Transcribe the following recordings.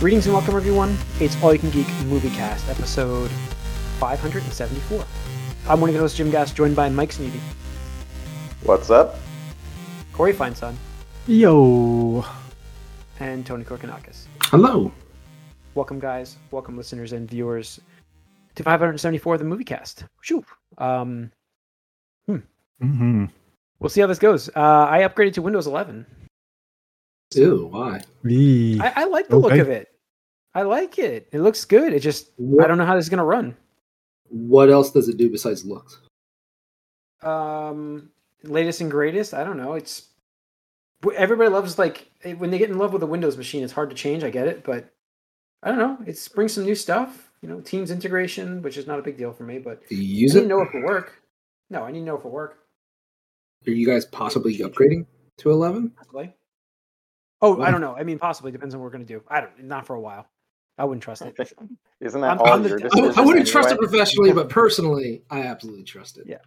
Greetings and welcome, everyone. It's All You Can Geek Movie Cast, episode 574. I'm one of your hosts, Jim Gass, joined by Mike Sneedy, What's up? Corey Feinstein, Yo. and Tony Korkanakis. Hello. Welcome, guys. Welcome, listeners and viewers, to 574 of the Movie Cast. Shoo. Um, Mm-hmm. we'll see how this goes. Uh, I upgraded to Windows 11. Ew, why? I, I like the look of it. I like it. It looks good. It just, I don't know how this is going to run. What else does it do besides looks? um latest and greatest i don't know it's everybody loves like when they get in love with a windows machine it's hard to change i get it but i don't know it's brings some new stuff you know teams integration which is not a big deal for me but Do you i use need it? to know if it work no i need to know if it work Are you guys possibly upgrading to 11? possibly oh i don't know i mean possibly depends on what we're going to do i don't not for a while i wouldn't trust it Isn't that I'm- all I'm your I I. I wouldn't trust it professionally, but personally, I absolutely trust it. Yeah.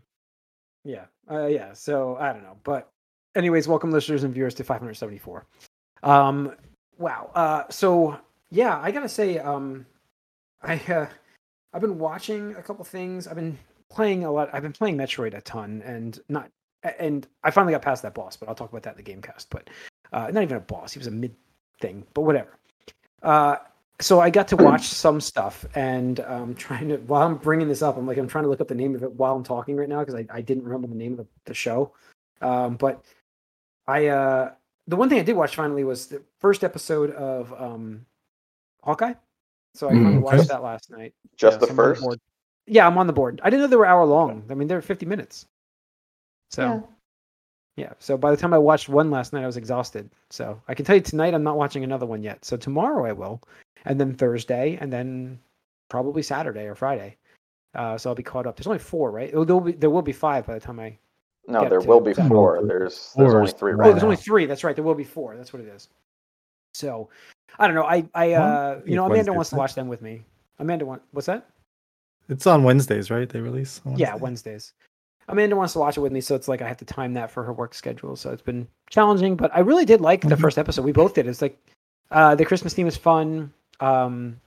Yeah. Uh, yeah. So I don't know. But anyways, welcome listeners and viewers to 574. Um wow. Uh so yeah, I gotta say, um I uh I've been watching a couple things. I've been playing a lot I've been playing Metroid a ton and not and I finally got past that boss, but I'll talk about that in the gamecast. But uh not even a boss, he was a mid thing, but whatever. Uh so I got to watch some stuff, and um, trying to while I'm bringing this up, I'm like I'm trying to look up the name of it while I'm talking right now because I, I didn't remember the name of the, the show. Um, but I uh, the one thing I did watch finally was the first episode of um, Hawkeye. So I finally Mm, watched okay. that last night. Just Yeah, the so I'm on first? board. Yeah, I'm on the board. I didn't know they were hour long. I mean, they're 50 minutes. So yeah. So by the time I watched one last night, I was exhausted. So I can tell you tonight, I'm not watching another one yet. So tomorrow I will, and then Thursday, and then probably Saturday or Friday. Uh, so I'll be caught up. There's only four, right? Oh, There will be there will be five by the time I. No, get there to will be that. four. There's there's Four only three right right Oh, there's now. only three. That's right. There will be four. That's what it is. So I don't know. I I uh, you know Amanda wants to watch them with me. Amanda want what's that? It's on Wednesdays, right? They release. on Yeah, Wednesdays. Amanda wants to watch it with me, so it's like I have to time that for her work schedule. So it's been challenging, but I really did like the Mhm. first episode. We both did. It's like uh, the Christmas theme is fun, um,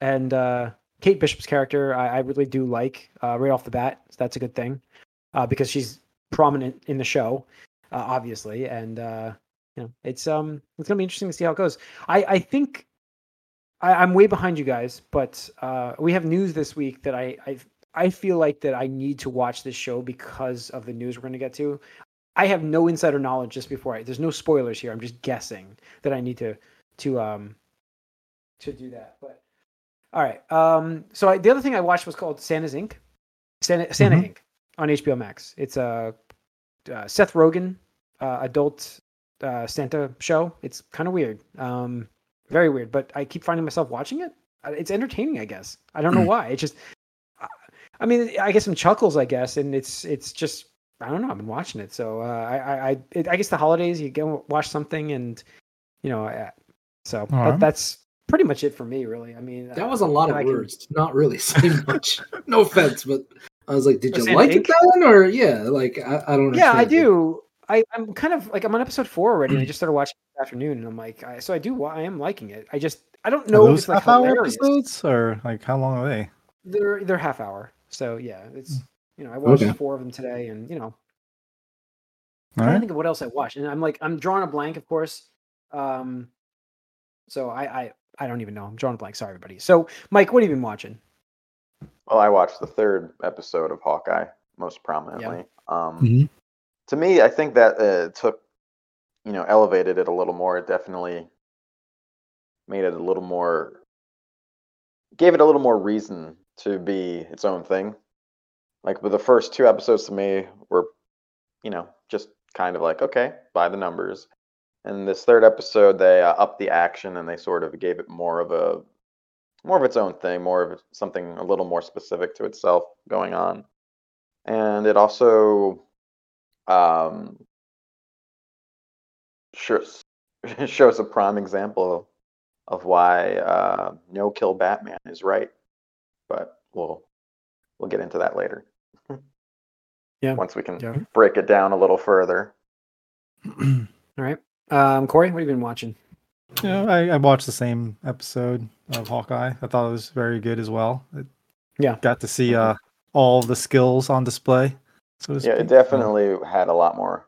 and uh, Kate Bishop's character I, I really do like uh, right off the bat. So that's a good thing uh, because she's prominent in the show, uh, obviously, and uh, you know it's um it's gonna be interesting to see how it goes. I I think I, I'm way behind you guys, but uh, we have news this week that I I I feel like that I need to watch this show because of the news we're going to get to. I have no insider knowledge just before I. There's no spoilers here. I'm just guessing that I need to to um to do that. But all right. Um. So I, the other thing I watched was called Santa's Inc. Santa Santa Mhm. Inc. on HBO Max. It's a uh, Seth Rogen uh, adult uh, Santa show. It's kind of weird. Um. Very weird. But I keep finding myself watching it. Uh, It's entertaining. I guess. I don't know why. It just I mean, I get some chuckles, I guess, and it's it's just I don't know. I've been watching it, so uh, I I I, it, I guess the holidays you go watch something, and you know, uh, so that, that's pretty much it for me, really. I mean, That was a lot of I words to not really saying much. no offense, but I was like, did you like Inc? it then? Or yeah, like I, I don't yeah, I understand. do. I I'm kind of like I'm on episode four already, and I just started watching this afternoon, and I'm like, I, so I do. I am liking it. I just I don't Are know if those it's like half hour episodes or like how long are they? They're they're half hour, so yeah, it's you know I watched Okay. four of them today, and you know All I'm trying to think of what else I watched, and I'm like, I'm drawing a blank, of course. Um, so I, I, I don't even know. I'm drawing a blank. Sorry, everybody. So, Mike, what have you been watching? Well, I watched the third episode of Hawkeye most prominently. Um, Mhm. To me, I think that uh, took, you know, elevated it a little more. It definitely made it a little more, gave it a little more reason to be its own thing. Like with the first two episodes to me were, you know, just kind of like okay, by the numbers. And this third episode, they uh, upped the action and they sort of gave it more of a more of its own thing, more of something a little more specific to itself going on. And it also um, shows, shows a prime example of why uh, no kill Batman is right. But we'll we'll get into that later. Yeah. Once we can Yeah. break it down a little further. All right. Um, Corey, what have you been watching? Yeah, I, I watched the same episode of Hawkeye. I thought it was very good as well. It, Yeah. got to see uh all the skills on display. So to Yeah, it speak. definitely had a lot more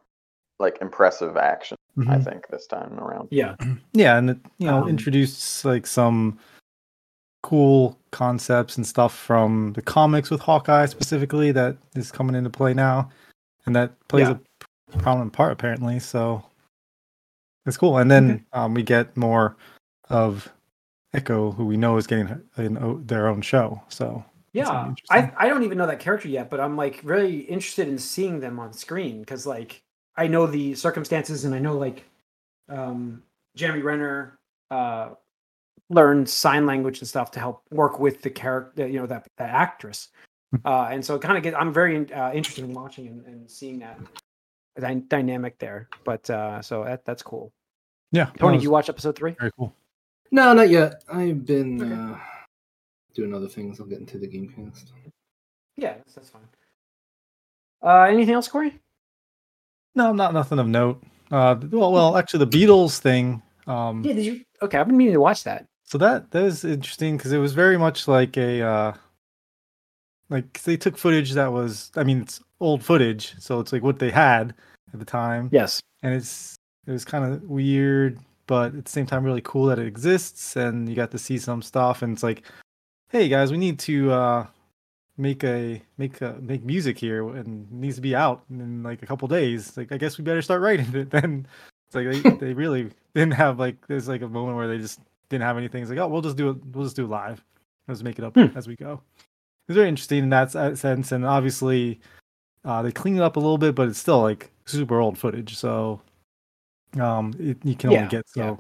like impressive action. I Mhm. think this time around. Yeah. Yeah, and it you know Um, introduced like some cool concepts and stuff from the comics with Hawkeye specifically that is coming into play now, and that plays Yeah. a prominent part apparently. So it's cool. And then um, we get more of Echo, who we know is getting an, their own show. So Yeah, I. I don't even know that character yet, but I'm like really interested in seeing them on screen because like I know the circumstances and I know like um, Jeremy Renner uh, learned sign language and stuff to help work with the character, you know that that actress, Hmm. uh, and so kind of get I'm very uh, interested in watching and, and seeing that dy- dynamic there. But uh, so that that's cool. yeah, Tony, did was you watch episode three? very cool. No, not yet. I've been Okay. uh, doing other things. I'll get into the Gamecast. Yeah, that's, that's fine. Uh, anything else, Corey? No, not nothing of note. Uh, well, well, actually, the Beatles thing. Um, Yeah, did you? Okay, I've been meaning to watch that. So that that is interesting because it was very much like a uh like they took footage that was I mean it's old footage, so it's like what they had at the time. Yes. And it's it was kind of weird, but at the same time really cool that it exists and you got to see some stuff and it's like, hey guys, we need to uh make a make a make music here and it needs to be out in like a couple days. Like I guess we better start writing it then. It's like they, they really didn't have like there's like a moment where they just didn't have anything. It's like, oh, we'll just do it. We'll just do it live. Let's make it up Hmm. as we go. It's very interesting in that sense, and obviously, uh, they clean it up a little bit, but it's still like super old footage. So, um, it, you can Yeah, only get so yeah.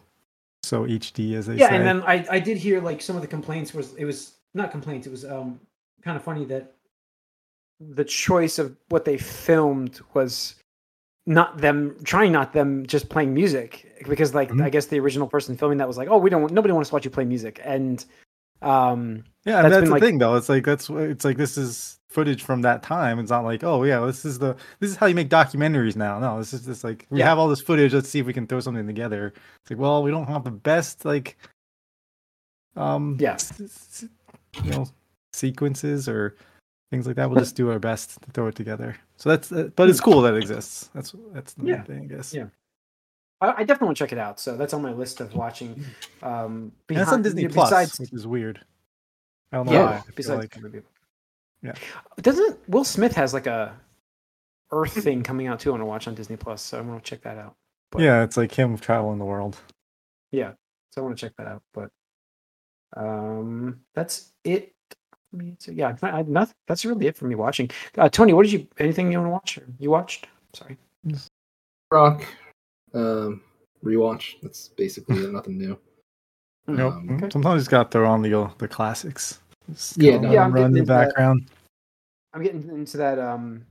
so HD as they yeah say. Yeah, and then I, I did hear like some of the complaints was it was not complaints it was um kind of funny that the choice of what they filmed was not them trying not them just playing music because like Mhm. i guess the original person filming that was like oh we don't nobody wants to watch you play music and um yeah, that's that's, the like- thing though. It's like that's it's like this is footage from that time. It's not like oh yeah, this is the this is how you make documentaries now. No, this is just like we Yeah. have all this footage. Let's see if we can throw something together. It's like well, we don't have the best like um Yeah. you know sequences or things like that. We'll just do our best to throw it together. So that's uh, but it's cool that it exists. That's that's the main Yeah. thing, I guess. Yeah. I, I definitely want to check it out so that's on my list of watching um And it's on Disney you know, Plus, besides which is weird. I don't know yeah why. Besides like. Yeah. doesn't will smith has like a earth thing coming out too i want to watch on disney plus so i want to check that out but- yeah, it's like him traveling the world. Yeah, so I want to check that out. But um, that's it. For me. So yeah, I, I, nothing. That's really it for me watching. Uh, Tony, what did you? Anything you want to watch? Or you watched? Sorry. Rock um, rewatch. That's basically nothing new. Nope. Um, Okay. Sometimes you just got to throw on the the classics. Just Yeah, no, Yeah, I'm run in getting the into that. background. I'm getting into that um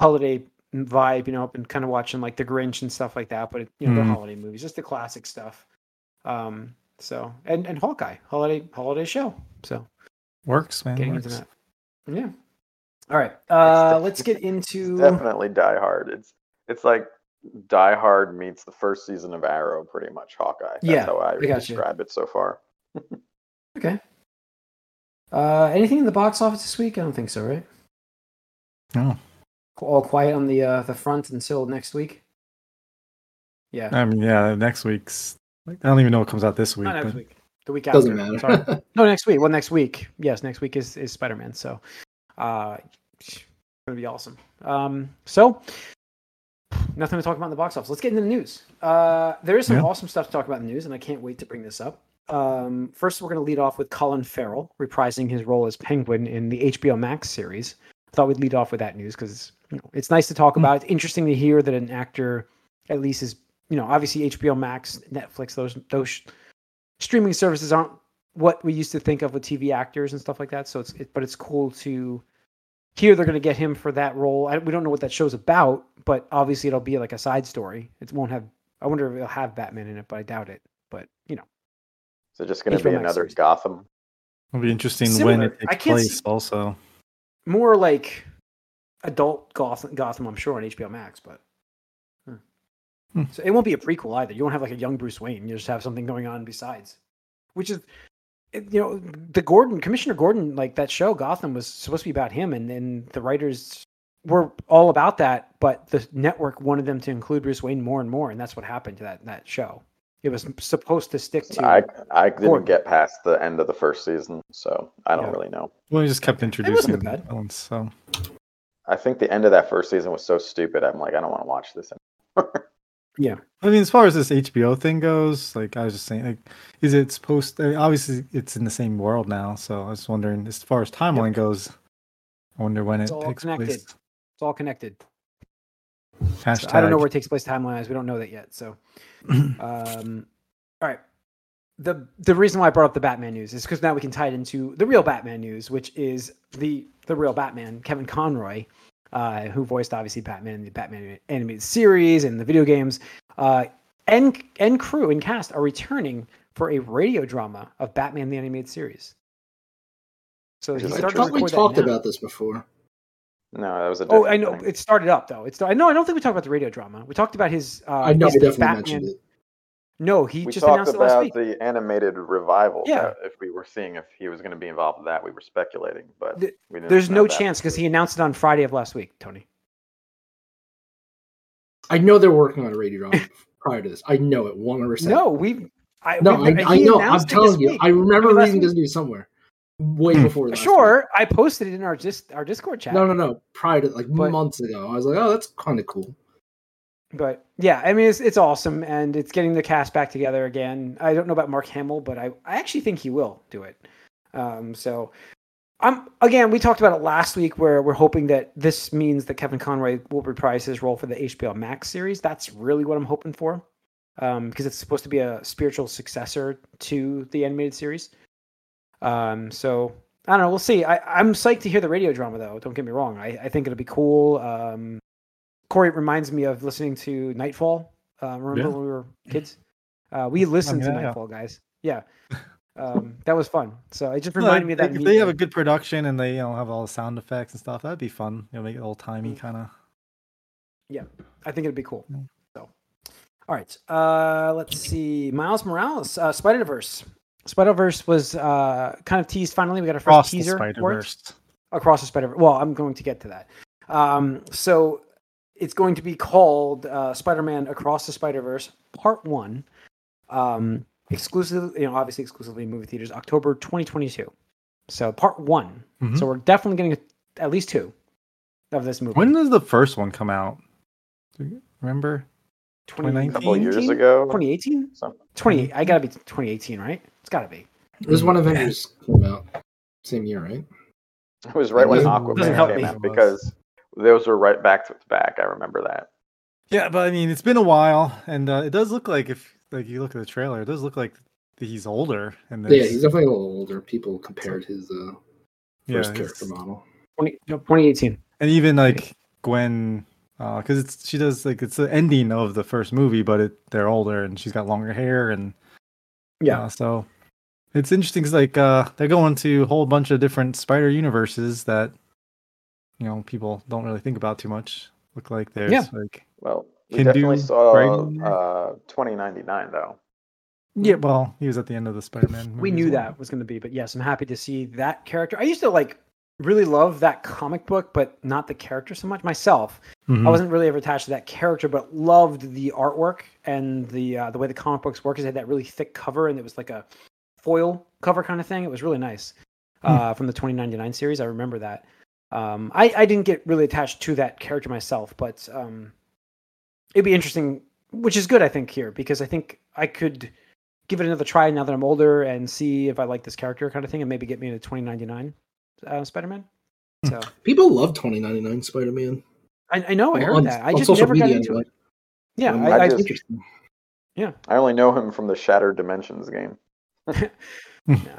holiday vibe, you know, and kind of watching like The Grinch and stuff like that. But it, you know, Mm. the holiday movies, just the classic stuff. Um, so and and Hawkeye, holiday holiday show. So Works, man. getting works. into that. Yeah. All right. Uh, let's get into. Definitely Die Hard. It's it's like Die Hard meets the first season of Arrow, pretty much. Hawkeye. That's Yeah, how I I got you. describe it so far. Okay. Uh, anything in the box office this week? I don't think so, right? No. All quiet on the uh, the front until next week. Yeah, I mean, yeah, next week's. I don't even know what comes out this week. not next but week. The week after. Doesn't matter. Sorry. No, next week. Well, next week. Yes, next week is is Spider Man. So, uh, it's gonna be awesome. Um, so nothing to talk about in the box office. Let's get into the news. Uh, there is some Yeah. awesome stuff to talk about in the news, and I can't wait to bring this up. Um, first, we're going to lead off with Colin Farrell reprising his role as Penguin in the HBO Max series. I thought we'd lead off with that news because you know, it's nice to talk Hmm. about. It's interesting to hear that an actor, at least, is you know obviously HBO Max, Netflix, those those streaming services aren't what we used to think of with TV actors and stuff like that. So it's it, but it's cool to hear they're going to get him for that role. I, we don't know what that show's about, but obviously it'll be like a side story. It won't have. I wonder if it'll have Batman in it, but I doubt it. But you know, So just going to be another series. Gotham. It'll be interesting when it takes place. Also, more like adult Gotham, Gotham I'm sure on HBO Max, but Hmm. So it won't be a prequel either. You won't have like a young Bruce Wayne. You just have something going on besides, which is, you know, the Gordon Commissioner Gordon, like that show Gotham was supposed to be about him, and and the writers were all about that, but the network wanted them to include Bruce Wayne more and more, and that's what happened to that that show. It was supposed to stick to. I I didn't Gordon. get past the end of the first season, so I don't Yeah. really know. Well, he just kept introducing bad. villains. So I think the end of that first season was so stupid. I'm like, I don't want to watch this anymore. I mean, as far as this HBO thing goes, like I was just saying, like, is it supposed? Mean, obviously, it's in the same world now. So I was wondering, as far as timeline goes, I wonder when It's it all takes connected. place. It's all connected. Hashtag. So I don't know where it takes place timeline wise. We don't know that yet. So, um, all right. The the reason why I brought up the Batman news is because now we can tie it into the real Batman news, which is the the real Batman, Kevin Conroy, uh, who voiced obviously Batman in the Batman animated series and the video games. Uh, and and crew and cast are returning for a radio drama of Batman the animated series. So he is I thought we talked about this before. no, that was a. Oh, I know thing. it started up though. It's I no, I don't think we talked about the radio drama. We talked about his. Uh, I know I his definitely Batman. mentioned it. No, he we just talked announced it last about week. the animated revival. Yeah. if we were seeing if he was going to be involved with that, we were speculating, but Th- we didn't There's no that. chance because he announced it on Friday of last week, Tony. I know they're working on a radio drama prior to this. I know it 100%. No, we. I, No, we, I, I he know. I'm telling you. week. I remember Maybe last reading week. this news somewhere way Hmm. before last Sure, I posted it in our just our Discord chat. No, no, no. Prior to like But- months ago, I was like, oh, that's kind of cool. But yeah, I mean it's it's awesome and it's getting the cast back together again. I don't know about Mark Hamill, but I, I actually think he will do it. Um, so I'm again we talked about it last week where we're hoping that this means that Kevin Conroy will reprise his role for the HBO Max series. That's really what I'm hoping for. Um, because it's supposed to be a spiritual successor to the animated series. Um, so I don't know. We'll see. I, I'm psyched to hear the radio drama, though. Don't get me wrong. I, I think it'll be cool. Um, Corey it reminds me of listening to Nightfall. Uh, remember Yeah. when we were kids? Uh, we listened to yeah, yeah. Nightfall, guys. Yeah, um, that was fun. So it just No, reminded me of that. if they have a good production and they you know have all the sound effects and stuff, that'd be fun. You know, make it old timey Mm. kind of. Yeah, I think it'd be cool. So, all right. Uh, let's see. Miles Morales, uh, Spider Verse. Spider Verse was uh, kind of teased. Finally, we got a first Across the teaser Spider for it. Verse. across the Spider. Verse. Well, I'm going to get to that. Um, so it's going to be called uh, Spider-Man Across the Spider-Verse Part One, um, exclusively, you know, obviously exclusively in movie theaters, October 2022. So Part One. Mhm. So we're definitely getting at least two of this movie. When does the first one come out? Do you remember? 2019? a couple years ago. 2018? Some- 20. I gotta be 2018, right? It's gotta be. It was when Avengers came out. Same year, right? It was right when Doesn't- Aquaman came out because those were right back to back. I remember that. Yeah, but I mean, it's been a while, and uh, it does look like if like you look at the trailer, it does look like he's older. And Yeah, he's definitely a little older. People compared his uh, first he's- character model. 20, no, 2018. and even like Gwen, because it's she does like it's the ending of the first movie, but it they're older and she's got longer hair and Yeah. uh, so it's interesting. 'cause, like uh, they're going to a whole bunch of different spider universes that you know people don't really think about too much. Look like there's Yeah. like Well, we Can definitely saw uh, 2099 though. yeah, well, he was at the end of the Spider-Man. we movie as knew well. that was going to be but yes i'm happy to see that character i used to like really love that comic book but not the character so much myself Mhm. i wasn't really ever attached to that character but loved the artwork and the uh, the way the comic books work is it had that really thick cover and it was like a foil cover kind of thing it was really nice uh, from the 2099 series i remember that um, I, I didn't get really attached to that character myself but um, it'd be interesting which is good i think here because i think i could give it another try now that I'm older and see if I like this character kind of thing and maybe get me into 2099 uh, Spider-Man. Hmm. So People love 2099 Spider Man. I, I know I heard on, that. I just social never got into anyway. it. Yeah, Um, I, I I, just- Interesting. I only know him from the Shattered Dimensions game.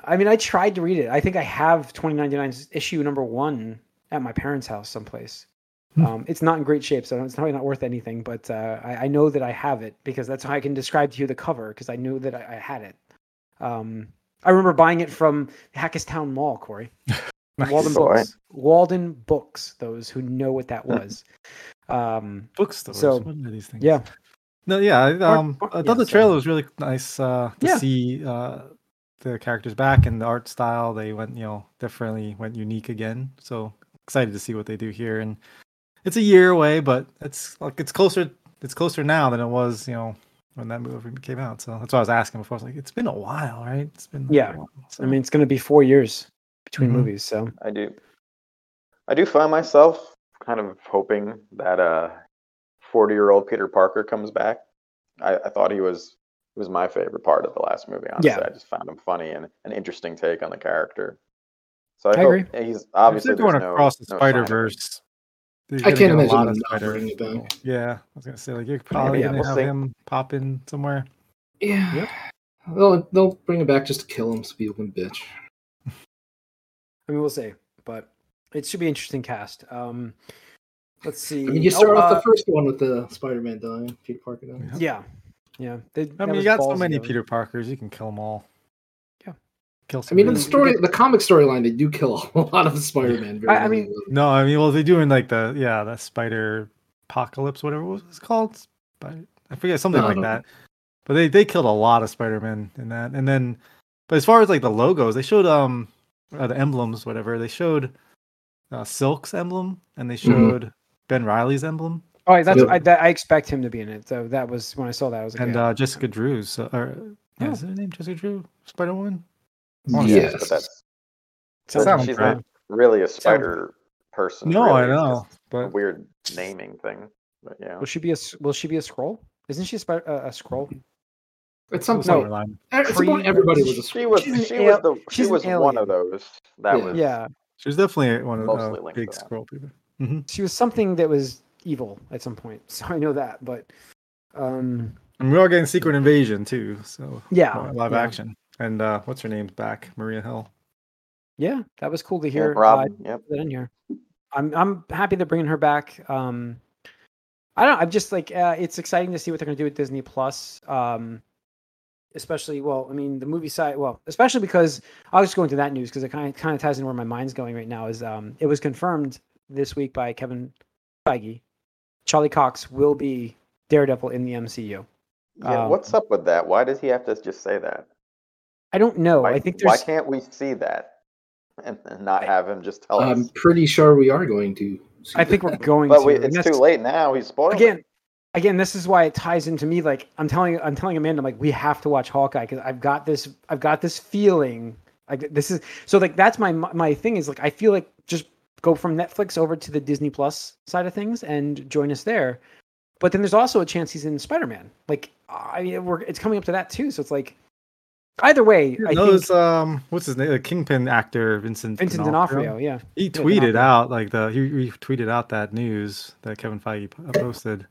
I mean, I tried to read it. I think I have 2099's issue number one at my parents' house someplace. Hmm. Um, it's not in great shape, so it's probably not worth anything. But uh, I, I know that I have it because that's how I can describe to you the cover because I knew that I, I had it. Um, I remember buying it from Hackettstown Mall, Corey. Nice. Walden Boy. Books. Walden Books. Those who know what that was. Um, bookstores. so, what are these things? yeah. No, yeah, I, um, I yeah, thought the sorry. trailer was really nice uh, to Yeah. see uh, the characters back and the art style. They went, you know, definitely went unique again. So excited to see what they do here. And it's a year away, but it's like it's closer. It's closer now than it was, you know, when that movie came out. So that's why I was asking before. I was like, it's been a while, right? It's been Yeah. while, I mean, it's going to be four years between Mhm. movies, so I do. I do find myself kind of hoping that uh, forty-year-old Peter Parker comes back. I, I thought he was he was my favorite part of the last movie. Honestly, Yeah. I just found him funny and an interesting take on the character. So I I, hope agree. He's If obviously they're going there's no- across the no Spider. Verse. I can't imagine them not Spider. bringing. Yeah, I was gonna say like you're probably yeah, gonna we'll have see. him pop in somewhere. Yeah. Yep. They'll they'll bring it back just to kill him so people can bitch. I mean, we'll see. But it should be an interesting cast. Um, let's see. I mean, you Oh, start off uh, the first one with the Spider-Man dying, Peter Parker dying. Yeah, yeah. They, I mean, you got so many though. Peter Parkers, you can kill them all. Yeah. Kill. I mean, in the story, the comic storyline, they do kill a lot of Spider-Man. very I- I mean- No, I mean, well, they're doing like the yeah, the Spider Apocalypse, whatever it was it's called. Spider, I forget something No, like don't know. that. But they they killed a lot of Spider-Man in that, and then, but as far as like the logos, they showed um uh, the emblems, whatever they showed, uh, Silk's emblem, and they Mhm. showed Ben Reilly's emblem, Oh, that's Yep. I, that, I expect him to be in it. So that was when I saw that. I was like, and yeah. uh, Jessica Drew's. Uh, or, yeah, Oh. is her name Jessica Drew? Spider Woman. Yes, yes. but that's Sounds sounds she's right. not really a spider person. No, really. I know, just a but weird naming thing. But yeah, will she be a s- will she be a Skrull? Isn't she a, spi- uh, a Skrull? It's some some point, line. at some point, everybody was a she was She's an she al- was the she was one of those that Yeah. was Yeah, She was definitely one of Mostly the linked big Skrull people. hmm she was something that was evil at some point. So I know that, but um, And we are all getting Secret Invasion too, so yeah, uh, live yeah. action. And uh, what's her name's back? Maria Hill. Yeah, that was cool to yeah, hear. uh, Robin. Yep. that in here. I'm I'm happy they're bringing her back. Um, I don't. I'm just like uh, it's exciting to see what they're going to do with Disney Plus. Um, especially well, I mean the movie side. Well, especially because I'll just go into that news because it kind of kind of ties in where my mind's going right now. Is um, it was confirmed this week by Kevin Feige, Charlie Cox will be Daredevil in the MCU. Yeah, Um, what's up with that? Why does he have to just say that? I don't know. Why, I think why can't we see that and, and not I- have him just tell us. I'm pretty sure we are going to. see I think we're going But to. we, and it's too late now. He's spoiling. again again this is why it ties into me like i'm telling i'm telling amanda I'm like we have to watch hawkeye because i've got this i've got this feeling like this is so like that's my my thing is like i feel like just go from netflix over to the disney plus side of things and join us there but then there's also a chance he's in spider-man like i mean we're it's coming up to that too so it's like either way i Those think um, what's his name? The Kingpin actor Vincent vincent D'Onofrio. d'onofrio yeah He D'Onofrio. tweeted out like the he, he tweeted out that news that Kevin Feige posted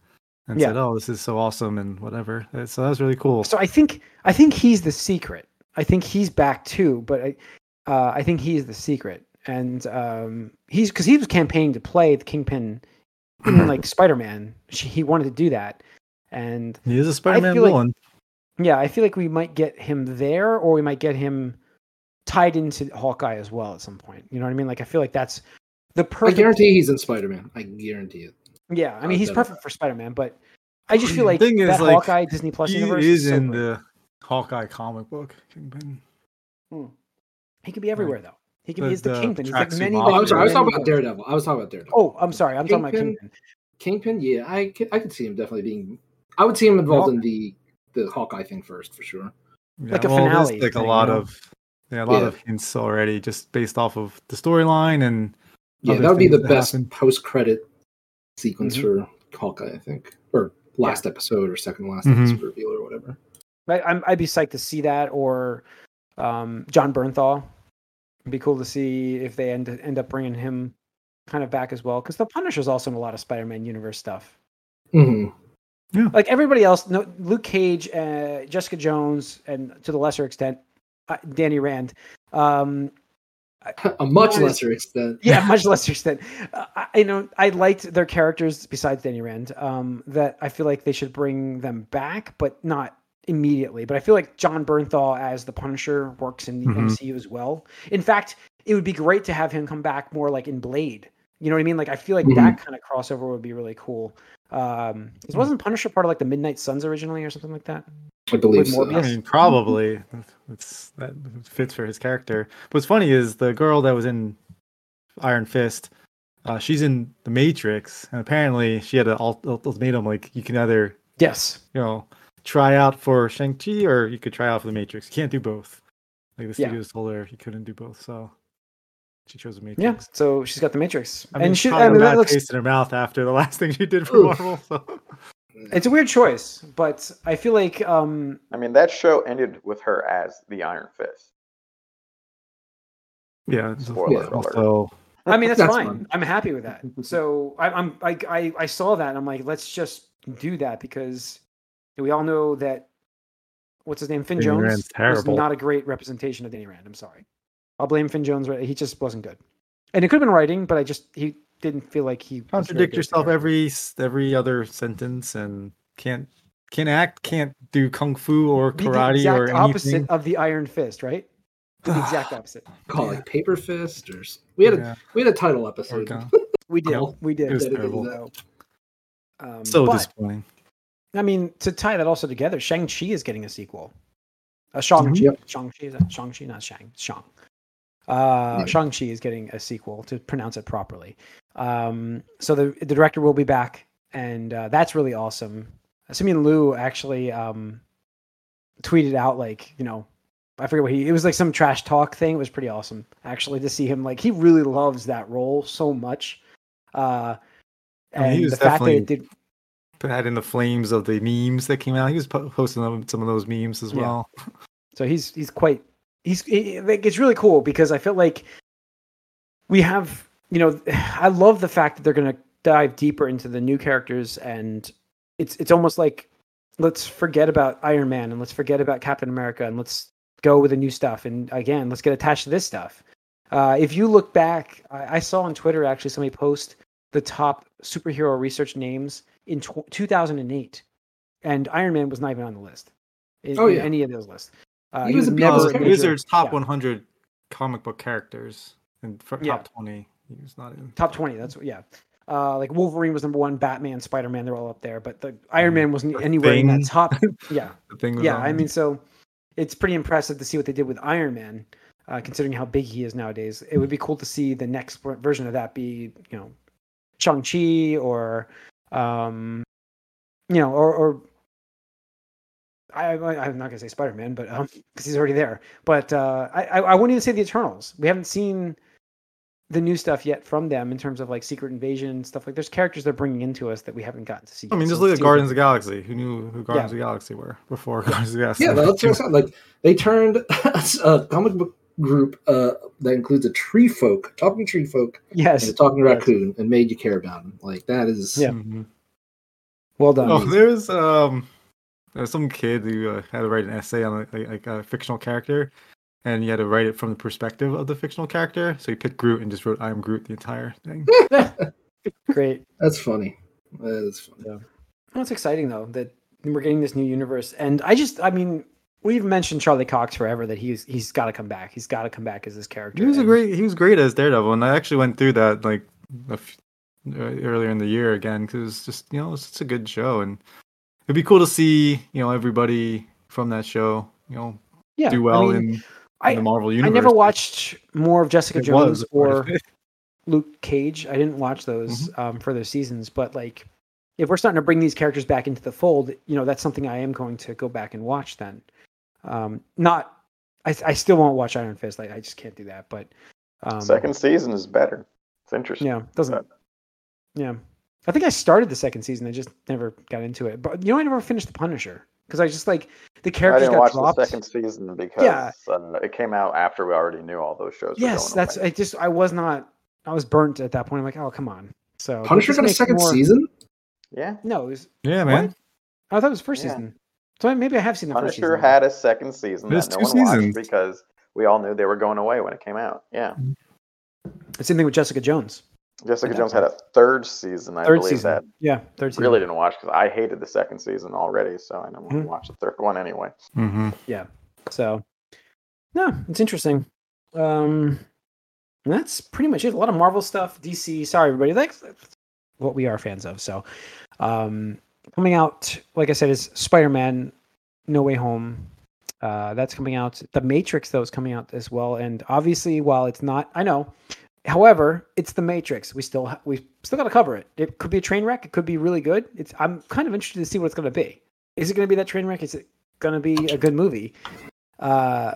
and Yeah. said, "Oh, this is so awesome" and whatever. Uh, So that was really cool. So I think I think he's the secret. I think he's back too, but I uh, I think he's the secret, and um, he's because he was campaigning to play the Kingpin in like Spider Man. He wanted to do that, and He is a Spider-Man feel like- villain. Yeah, I feel like we might get him there, or we might get him tied into Hawkeye as well at some point. You know what I mean? Like I feel like that's the I perfect. guarantee he's in Spider-Man. I guarantee it. Yeah, I mean he's the- perfect for Spider Man, but I just feel The like thing is, that like, Hawkeye Disney Plus He universe is so in great. the Hawkeye comic book. Kingpin. Hmm. He could be everywhere though. He can The- be he's the, the Kingpin. He's like tracksuit many. Oh, I'm many, sorry. I was many talking about roles. Daredevil. I was talking about Daredevil. Oh, I'm sorry. I'm talking about Kingpin? Kingpin. Kingpin. Yeah, I could, I could see him definitely being. I would see him involved Well- in the the Hawkeye thing first for sure. Yeah, Like a well, finale like a lot you know? of yeah, a lot Yeah. of hints already, just based off of the storyline and Yeah, that would be the best happened. post credit sequence Mhm. for Hawkeye. I think, or last episode or second last Mhm. episode reveal or whatever. I, I'm, I'd be psyched to see that, or um, Jon Bernthal. It'd be cool to see if they end end up bringing him kind of back as well, because the Punisher's also in a lot of Spider-Man universe stuff. Hmm Like everybody else, no, Luke Cage, uh, Jessica Jones, and to the lesser extent, uh, Danny Rand. Um, A much Nice. lesser extent. yeah, much lesser extent. Uh, I, you know, I liked their characters besides Danny Rand. Um, that I feel like they should bring them back, but not immediately. But I feel like Jon Bernthal as the Punisher works in the Mhm. MCU as well. In fact, it would be great to have him come back more like in Blade. You know what I mean? Like I feel like Mhm. that kind of crossover would be really cool. Um, 'cause Hmm. wasn't Punisher part of like the Midnight Suns originally or something like that? I believe so. I mean, probably it's that fits for his character. What's funny is the girl that was in Iron Fist. Uh, she's in the Matrix, and apparently she had an ult- ultimatum like you can either Yes. you know try out for Shang Chi or you could try out for the Matrix. You can't do both. Like the Yeah. studios told her you couldn't do both, so she chose the Matrix. Yeah. So she's got the Matrix, I mean, and she she. probably I mean, got a that bad looks. taste in her mouth after the last thing she did for Oof. Marvel. So It's a weird choice, but I feel like um, I mean, that show ended with her as the Iron Fist. yeah, it's- Spoiler Yeah. alert. so I mean, that's, That's fine. fine. I'm happy with that. So I, I'm I, I I saw that and I'm like, let's just do that because we all know that what's his name, Finn Danny Jones, Rand's was not a great representation of Danny Rand. I'm sorry. I'll blame Finn Jones. He just wasn't good, and it could have been writing, but I just he didn't feel like he contradict good as the yourself character. every every other sentence and can't can't act, can't do kung fu or Be the karate exact or opposite of the Iron Fist, right? The exact opposite. Call it Yeah. like Paper Fist or we had a we had a title episode. We did. Cool. We did. It was terrible. Um, So but- disappointing. I mean, to tie that also together, Shang Chi is getting a sequel. Uh, Shang Chi, Yep. Shang Chi, is that Shang Chi, not Shang, Shang. Uh, Yeah. Shang Chi is getting a sequel to pronounce it properly. Um, so the the director will be back, and uh, that's really awesome. Simu Liu actually um, tweeted out like, you know, I forget what he. It was like some trash talk thing. It was pretty awesome actually to see him like he really loves that role so much. Uh, I mean, he was the fact that it definitely- did Put that in the flames of the memes that came out. He was posting some of those memes as Yeah. well. So he's he's quite he's he, like it's really cool because I feel like we have you know I love the fact that they're going to dive deeper into the new characters and it's it's almost like let's forget about Iron Man and let's forget about Captain America and let's go with the new stuff and again let's get attached to this stuff. Uh, if you look back, I, I saw on Twitter actually somebody post the top superhero research names in tw- 2008, and Iron Man was not even on the list. In, Oh, in yeah. any of those lists. Uh, He was a big never character. Wizards top yeah, 100 comic book characters and for Yeah. top 20. He was not in. top 20 that's what yeah uh like wolverine was number one batman spider-man they're all up there but the iron man wasn't anywhere in that top yeah The thing was yeah on i mean so it's pretty impressive to see what they did with iron man uh, considering how big he is nowadays it would be cool to see the next version of that be you know shang-chi or um you know or or I, I, I'm not gonna say Spider-Man, but um, because he's already there. But uh, I, I, I wouldn't even say the Eternals. We haven't seen the new stuff yet from them in terms of like Secret Invasion stuff like. There's characters they're bringing into us that we haven't gotten to see. I mean, just look at Guardians of the Galaxy. Who knew who Guardians of the Galaxy were before Guardians of the Galaxy? Yeah, that's what I said. Like they turned a comic book group uh, that includes a tree folk, talking tree folk. Yes, and a talking Yes. raccoon, and made you care about them. Like that is Yeah. Mhm. well done. Oh, there's um, there's some kid who uh, had to write an essay on a, like a fictional character, and you had to write it from the perspective of the fictional character. So he picked Groot and just wrote "I am Groot" the entire thing. Great. that's funny. That is funny. Well, it's exciting though that we're getting this new universe, and I just, I mean, we've mentioned Charlie Cox forever that he's he's got to come back. He's got to come back as this character. He was a great. He was great as Daredevil, and I actually went through that like a f- uh, earlier in the year again because it's just you know it's, it's a good show, and it'd be cool to see you know everybody from that show you know yeah, do well I mean, in, in I, the Marvel universe. I universe. never watched more of Jessica It Jones or. Luke Cage. I didn't watch those Mm-hmm. um, further seasons, but like, if we're starting to bring these characters back into the fold, you know, that's something I am going to go back and watch. Then, um, not, I, I still won't watch Iron Fist. Like, I just can't do that. But um, Second season is better. It's interesting. yeah, doesn't, yeah. I think I started the second season. I just never got into it. But you know, I never finished the Punisher because I just like the I characters didn't got watch dropped. the second season because Yeah. uh, it came out after we already knew all those shows. yes, were going that's. away. I just I was not. I was burnt at that point. I'm like, oh come on. So Punisher got a second more- season. yeah. No, it was, Yeah, man. What? I thought it was first Yeah. season. So maybe I have seen the first Punisher season. had a second season There's that no two one seasons. watched because we all knew they were going away when it came out. Yeah. the same thing with Jessica Jones. Jessica Yeah. Jones had a third season, I Third believe season. that Yeah, third season. really didn't watch because I hated the second season already, so I didn't want Mhm. to watch the third one anyway. Mm-hmm. So, no, it's interesting. Um, that's pretty much it. A lot of Marvel stuff, DC. Sorry, everybody. That's what we are fans of. So, um, coming out, like I said, is Spider Man No Way Home. Uh, that's coming out. The Matrix, though, is coming out as well. And obviously, while it's not, I know. However, it's the Matrix. We still ha- we still got to cover it. It could be a train wreck. It could be really good. It's I'm kind of interested to see what it's going to be. Is it going to be that train wreck? Is it going to be a good movie? Uh,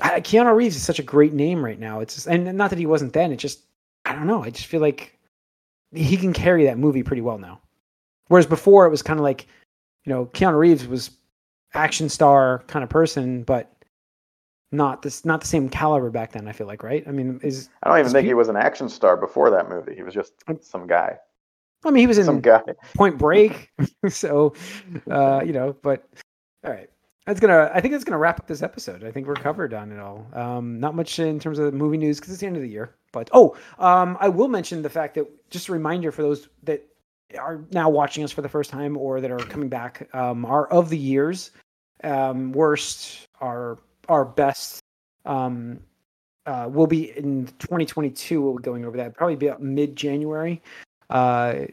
Keanu Reeves is such a great name right now. It's just, and not that he wasn't then. It just I don't know. I just feel like he can carry that movie pretty well now. Whereas before it was kind of like, you know, Keanu Reeves was action star kind of person, but not this not the same caliber back then. I feel like, right? I mean, is I don't even think pe- he was an action star before that movie. He was just some guy. I mean, he was in Some guy. Point Break, so uh, you know. But all right, that's gonna. I think that's gonna wrap up this episode. I think we're covered on it all. Um, not much in terms of movie news because it's the end of the year. But oh, um, I will mention the fact that just a reminder for those that are now watching us for the first time or that are coming back. Um, our of the years, um, worst, our our best. Um, uh, will be in 2022. We'll be going over that probably be about mid January. Uh,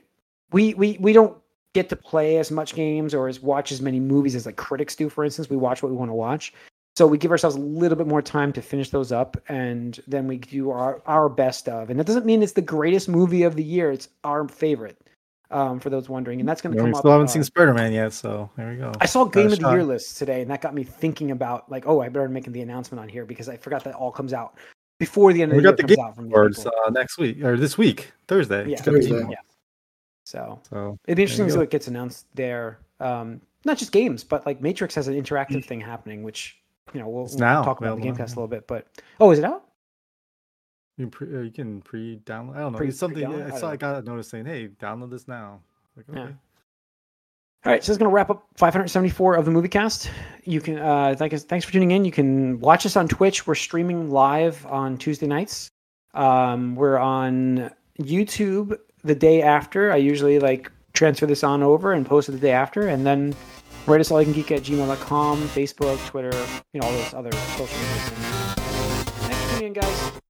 we we we don't get to play as much games or as watch as many movies as like critics do. For instance, we watch what we want to watch, so we give ourselves a little bit more time to finish those up, and then we do our our best of. And that doesn't mean it's the greatest movie of the year. It's our favorite. Um, for those wondering, and that's going to Yeah, come we up. still haven't uh, seen Spider Man yet, so there we go. I saw Game Got a of the Year shot. list today, and that got me thinking about like, oh, I better make the announcement on here because I forgot that all comes out before the end of We the year We got the comes Game out from Awards uh, next week or this week, Thursday. Yeah. It's Thursday. Yeah. So So it'd be interesting to see what gets announced there. Um, not just games, but like Matrix has an interactive thing happening, which you know we'll, we'll now talk about the available, Gamecast a little bit. But oh, is it out? You, can pre, uh, you can pre-download. I don't know. Pre- it's something pre-download? I I saw. I don't got a notice saying, "Hey, download this now." Like, Yeah. All right, so that's going to wrap up 574 of the movie cast. You can, uh, thank us, thanks for tuning in. You can watch us on Twitch. We're streaming live on Tuesday nights. Um, we're on YouTube the day after. I usually like transfer this on over and post it the day after. And then write us all you can geek at gmail.com, Facebook, Twitter, you know, all those other social media things. Thanks for tuning in, guys.